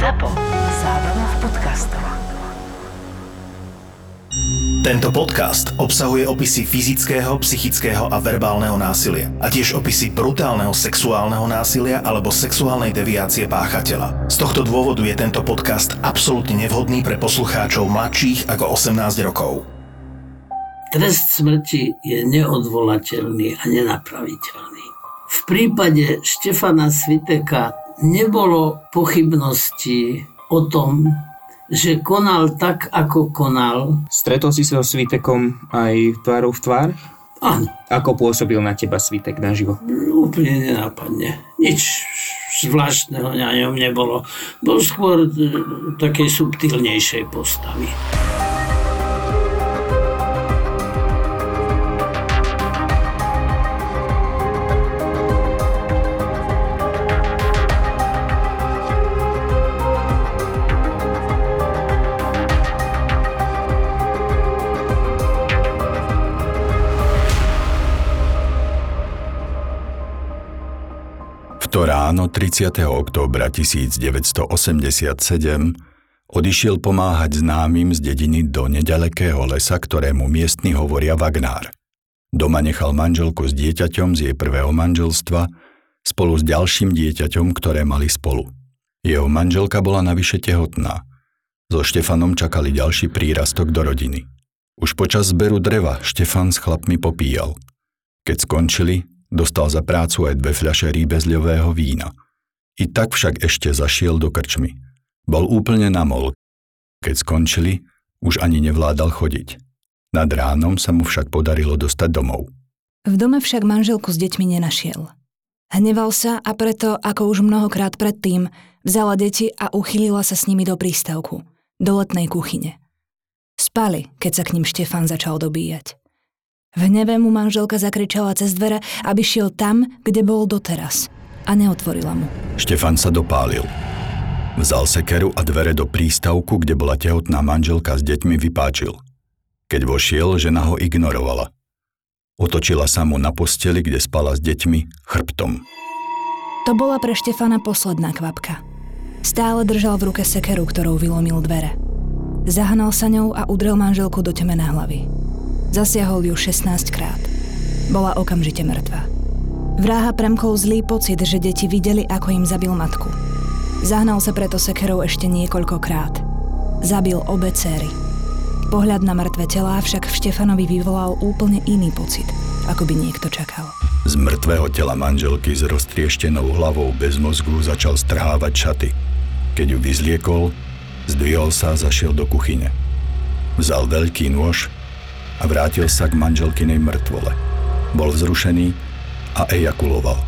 ZAPO. Zábrná v podcastov. Tento podcast obsahuje opisy fyzického, psychického a verbálneho násilia a tiež opisy brutálneho sexuálneho násilia alebo sexuálnej deviácie páchateľa. Z tohto dôvodu je tento podcast absolútne nevhodný pre poslucháčov mladších ako 18 rokov. Trest smrti je neodvolateľný a nenapraviteľný. V prípade Štefana Sviteka nebolo pochybnosti o tom, že konal tak, ako konal. Stretol si sa so Svitekom aj tvárou v tvár? Áno. Ako pôsobil na teba Svitek naživo? Úplne nenápadne. Nič zvláštneho na ňom nebolo. Bol skôr e, takej subtilnejšej postavy. To ráno 30. októbra 1987 odišiel pomáhať známym z dediny do nedalekého lesa, ktorému miestni hovoria Vagnár. Doma nechal manželku s dieťaťom z jej prvého manželstva spolu s ďalším dieťaťom, ktoré mali spolu. Jeho manželka bola navyše tehotná. So Štefanom čakali ďalší prírastok do rodiny. Už počas zberu dreva Štefan s chlapmi popíjal. Keď skončili, Dostal za prácu aj dve fľaše rýbezľového vína. I tak však ešte zašiel do krčmy. Bol úplne namol. Keď skončili, už ani nevládal chodiť. Nad ránom sa mu však podarilo dostať domov. V dome však manželku s deťmi nenašiel. Hneval sa a preto, ako už mnohokrát predtým, vzala deti a uchylila sa s nimi do prístavku, do letnej kuchyne. Spali, keď sa k ním Štefan začal dobíjať. V hneve mu manželka zakričala cez dvere, aby šiel tam, kde bol doteraz. A neotvorila mu. Štefan sa dopálil. Vzal sekeru a dvere do prístavku, kde bola tehotná manželka s deťmi, vypáčil. Keď vošiel, žena ho ignorovala. Otočila sa mu na posteli, kde spala s deťmi, chrbtom. To bola pre Štefana posledná kvapka. Stále držal v ruke sekeru, ktorou vylomil dvere. Zahnal sa ňou a udrel manželku do temené hlavy. Zasiahol ju 16 krát. Bola okamžite mŕtva. Vráha premkol zlý pocit, že deti videli, ako im zabil matku. Zahnal sa preto sekerou ešte niekoľkokrát. Zabil obe céry. Pohľad na mŕtve telá však v Štefanovi vyvolal úplne iný pocit, ako by niekto čakal. Z mŕtvého tela manželky s roztrieštenou hlavou bez mozgu začal strhávať šaty. Keď ju vyzliekol, zdvihol sa a zašiel do kuchyne. Vzal veľký nôž a vrátil sa k manželkinej mŕtvole. Bol vzrušený a ejakuloval.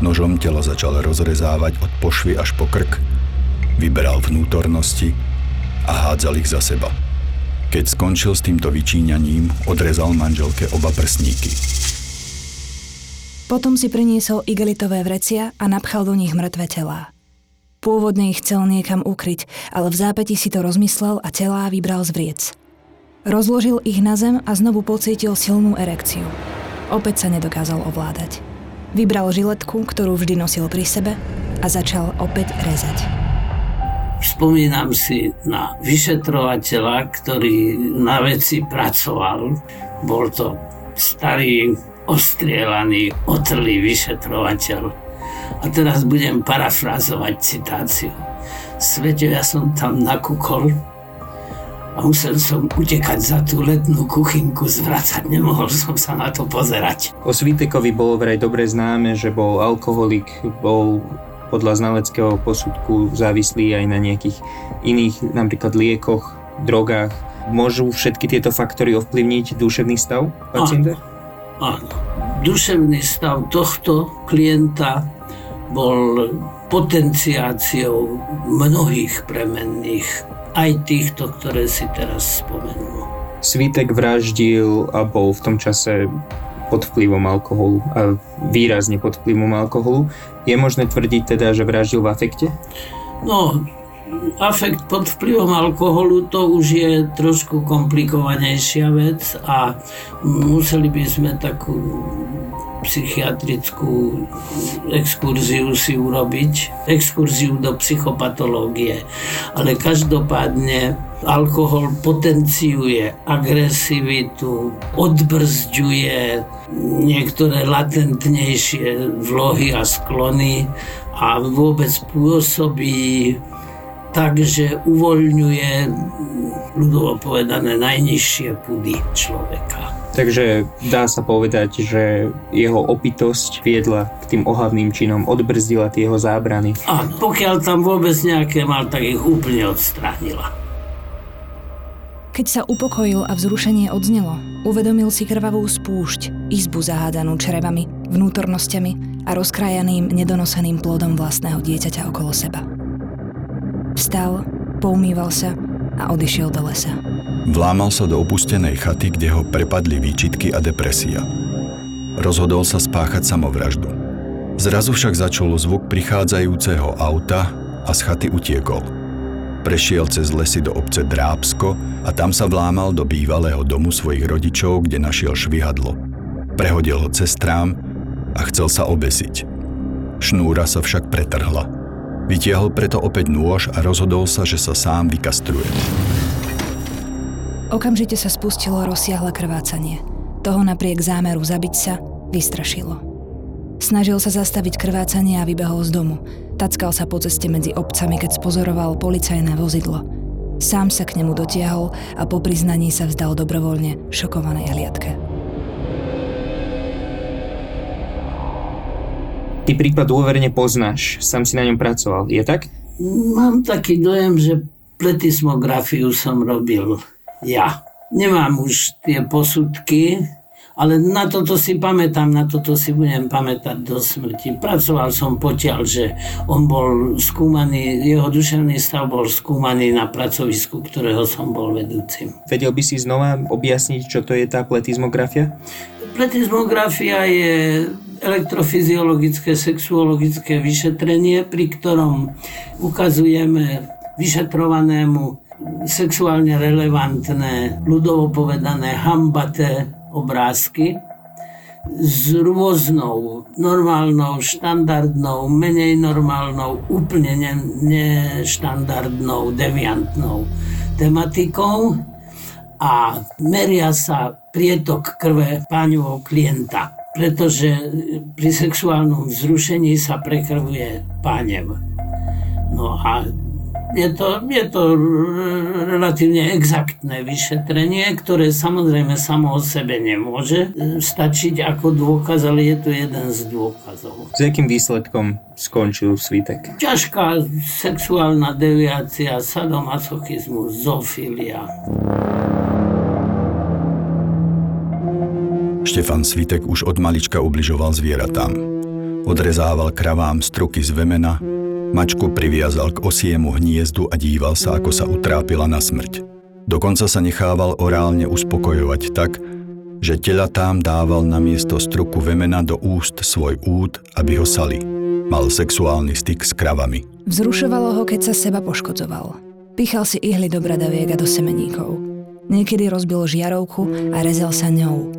Nožom telo začal rozrezávať od pošvy až po krk, vyberal vnútornosti a hádzal ich za seba. Keď skončil s týmto vyčíňaním, odrezal manželke oba prsníky. Potom si priniesol igelitové vrecia a napchal do nich mŕtve telá. Pôvodne ich chcel niekam ukryť, ale v zápäti si to rozmyslel a telá vybral z vriec. Rozložil ich na zem a znovu pocítil silnú erekciu. Opäť sa nedokázal ovládať. Vybral žiletku, ktorú vždy nosil pri sebe a začal opäť rezať. Spomínam si na vyšetrovateľa, ktorý na veci pracoval. Bol to starý, ostrielaný, otrlý vyšetrovateľ. A teraz budem parafrázovať citáciu. Svete, ja som tam nakúkol a musel som utekať za tú letnú kuchynku, zvracať, nemohol som sa na to pozerať. O Svitekovi bolo vraj dobre známe, že bol alkoholik, bol podľa znaleckého posudku závislý aj na nejakých iných, napríklad liekoch, drogách. Môžu všetky tieto faktory ovplyvniť duševný stav pacienta? Áno. áno. Duševný stav tohto klienta bol potenciáciou mnohých premenných aj týchto, ktoré si teraz spomenul. Svitek vraždil a bol v tom čase pod vplyvom alkoholu a výrazne pod vplyvom alkoholu. Je možné tvrdiť teda, že vraždil v afekte? No, afekt pod vplyvom alkoholu to už je trošku komplikovanejšia vec a museli by sme takú psychiatrickú exkurziu si urobiť, exkurziu do psychopatológie. Ale každopádne alkohol potenciuje agresivitu, odbrzďuje niektoré latentnejšie vlohy a sklony a vôbec pôsobí tak, že uvoľňuje ľudovo povedané najnižšie pudy človeka. Takže dá sa povedať, že jeho opitosť viedla k tým ohavným činom, odbrzdila tie jeho zábrany. Áno, pokiaľ tam vôbec nejaké mal, tak ich úplne odstránila. Keď sa upokojil a vzrušenie odznelo, uvedomil si krvavú spúšť, izbu zahádanú črevami, vnútornosťami a rozkrajaným, nedonoseným plodom vlastného dieťaťa okolo seba. Vstal, poumýval sa a odišiel do lesa. Vlámal sa do opustenej chaty, kde ho prepadli výčitky a depresia. Rozhodol sa spáchať samovraždu. Zrazu však začul zvuk prichádzajúceho auta a z chaty utiekol. Prešiel cez lesy do obce Drábsko a tam sa vlámal do bývalého domu svojich rodičov, kde našiel švihadlo. Prehodil ho cez trám a chcel sa obesiť. Šnúra sa však pretrhla. Vytiahol preto opäť nôž a rozhodol sa, že sa sám vykastruje. Okamžite sa spustilo rozsiahle krvácanie. Toho napriek zámeru zabiť sa vystrašilo. Snažil sa zastaviť krvácanie a vybehol z domu. Tackal sa po ceste medzi obcami, keď spozoroval policajné vozidlo. Sám sa k nemu dotiahol a po priznaní sa vzdal dobrovoľne šokovanej hliadke. Ty prípad dôverne poznáš, sám si na ňom pracoval, je tak? Mám taký dojem, že pletismografiu som robil ja. Nemám už tie posudky, ale na toto si pamätám, na toto si budem pamätať do smrti. Pracoval som potiaľ, že on bol skúmaný, jeho duševný stav bol skúmaný na pracovisku, ktorého som bol vedúcim. Vedel by si znova objasniť, čo to je tá pletizmografia? Pletizmografia je elektrofyziologické, sexuologické vyšetrenie, pri ktorom ukazujeme vyšetrovanému sexuálne relevantné, ľudovo povedané hambaté obrázky s rôznou, normálnou, štandardnou, menej normálnou, úplne neštandardnou, deviantnou tematikou a meria sa prietok krve páňovho klienta, pretože pri sexuálnom vzrušení sa prekrvuje pánev. No a je to, je to relatívne exaktné vyšetrenie, ktoré samozrejme samo o sebe nemôže e, stačiť ako dôkaz, ale je to jeden z dôkazov. S akým výsledkom skončil svitek? Ťažká sexuálna deviácia, sadomasochizmus, zofilia. Štefan Svitek už od malička ubližoval zvieratám. Odrezával kravám struky z vemena, Mačku priviazal k osiemu hniezdu a díval sa, ako sa utrápila na smrť. Dokonca sa nechával orálne uspokojovať tak, že telatám dával na miesto struku vemena do úst svoj úd, aby ho sali. Mal sexuálny styk s kravami. Vzrušovalo ho, keď sa seba poškodzoval. Pichal si ihly do bradaviek a do semeníkov. Niekedy rozbil žiarovku a rezal sa ňou.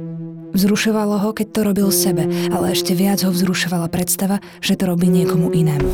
Vzrušovalo ho, keď to robil sebe, ale ešte viac ho vzrušovala predstava, že to robí niekomu inému.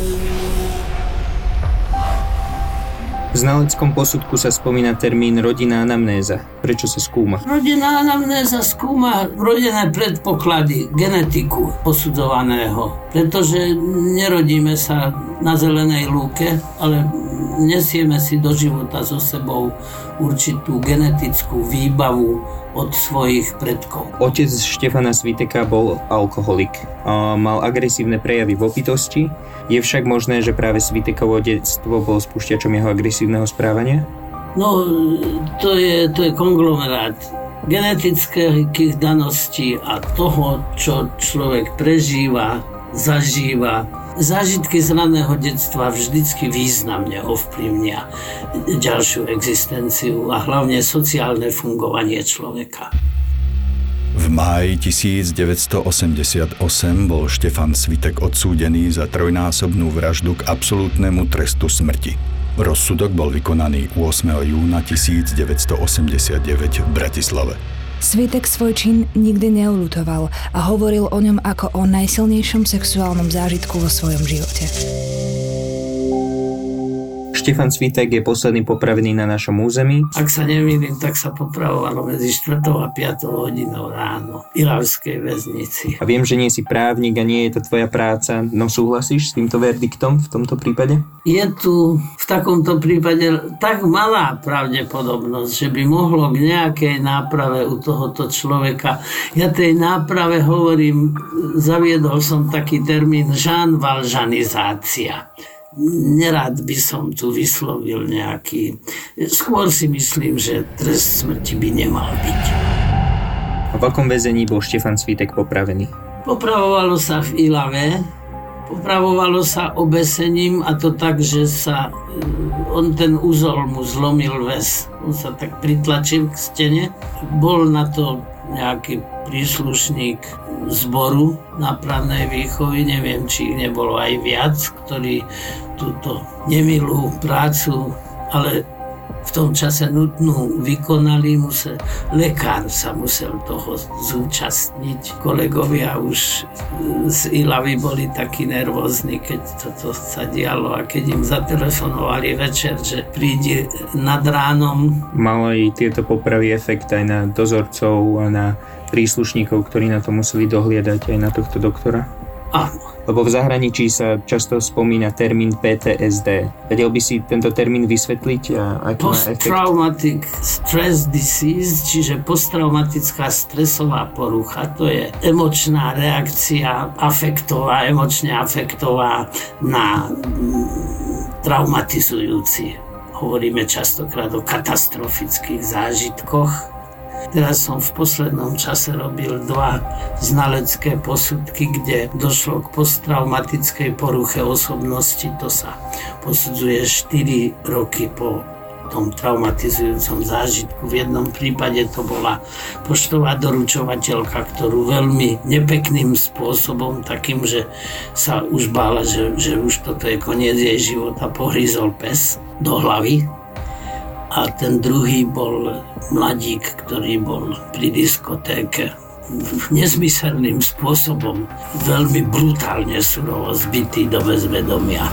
V znaleckom posudku sa spomína termín rodinná anamnéza. Prečo sa skúma? Rodinná anamnéza skúma rodinné predpoklady, genetiku posudzovaného. Pretože nerodíme sa na zelenej lúke, ale nesieme si do života so sebou určitú genetickú výbavu od svojich predkov. Otec Štefana Sviteka bol alkoholik. Mal agresívne prejavy v opitosti. Je však možné, že práve Svitekovo detstvo bol spúšťačom jeho agresívneho správania? No, to je, to je konglomerát genetických daností a toho, čo človek prežíva, zažíva, Zážitky z raného detstva vždycky významne ovplyvnia ďalšiu existenciu a hlavne sociálne fungovanie človeka. V máji 1988 bol Štefan Svitek odsúdený za trojnásobnú vraždu k absolútnemu trestu smrti. Rozsudok bol vykonaný 8. júna 1989 v Bratislave. Svitek svoj čin nikdy neulutoval a hovoril o ňom ako o najsilnejšom sexuálnom zážitku vo svojom živote. Štefan Svitek je posledný popravený na našom území. Ak sa nemýlim, tak sa popravovalo medzi 4. a 5. hodinou ráno v Ilavskej väznici. A viem, že nie si právnik a nie je to tvoja práca. No súhlasíš s týmto verdiktom v tomto prípade? Je tu v takomto prípade tak malá pravdepodobnosť, že by mohlo k nejakej náprave u tohoto človeka. Ja tej náprave hovorím, zaviedol som taký termín žanvalžanizácia nerad by som tu vyslovil nejaký... Skôr si myslím, že trest smrti by nemal byť. A v akom väzení bol Štefan Svitek popravený? Popravovalo sa v Ilave, popravovalo sa obesením a to tak, že sa on ten úzol mu zlomil väz. On sa tak pritlačil k stene. Bol na to nejaký príslušník zboru nápravnej výchovy, neviem, či ich nebolo aj viac, ktorí túto nemilú prácu, ale v tom čase nutnú vykonali, musel, lekár sa musel toho zúčastniť. Kolegovia už z Ilavy boli takí nervózni, keď toto sa dialo a keď im zatelefonovali večer, že príde nad ránom. Mali tieto popravy efekt aj na dozorcov a na príslušníkov, ktorí na to museli dohliadať aj na tohto doktora? Áno. Lebo v zahraničí sa často spomína termín PTSD. Vedel by si tento termín vysvetliť? A aký Post-traumatic stress disease, čiže posttraumatická stresová porucha, to je emočná reakcia afektová, emočne afektová na mm, traumatizujúci. Hovoríme častokrát o katastrofických zážitkoch, Teraz som v poslednom čase robil dva znalecké posudky, kde došlo k posttraumatickej poruche osobnosti. To sa posudzuje 4 roky po tom traumatizujúcom zážitku. V jednom prípade to bola poštová doručovateľka, ktorú veľmi nepekným spôsobom, takým, že sa už bála, že, že už toto je koniec jej života, pohryzol pes do hlavy a ten druhý bol mladík, ktorý bol pri diskotéke nezmyselným spôsobom veľmi brutálne surovo zbytý do bezvedomia.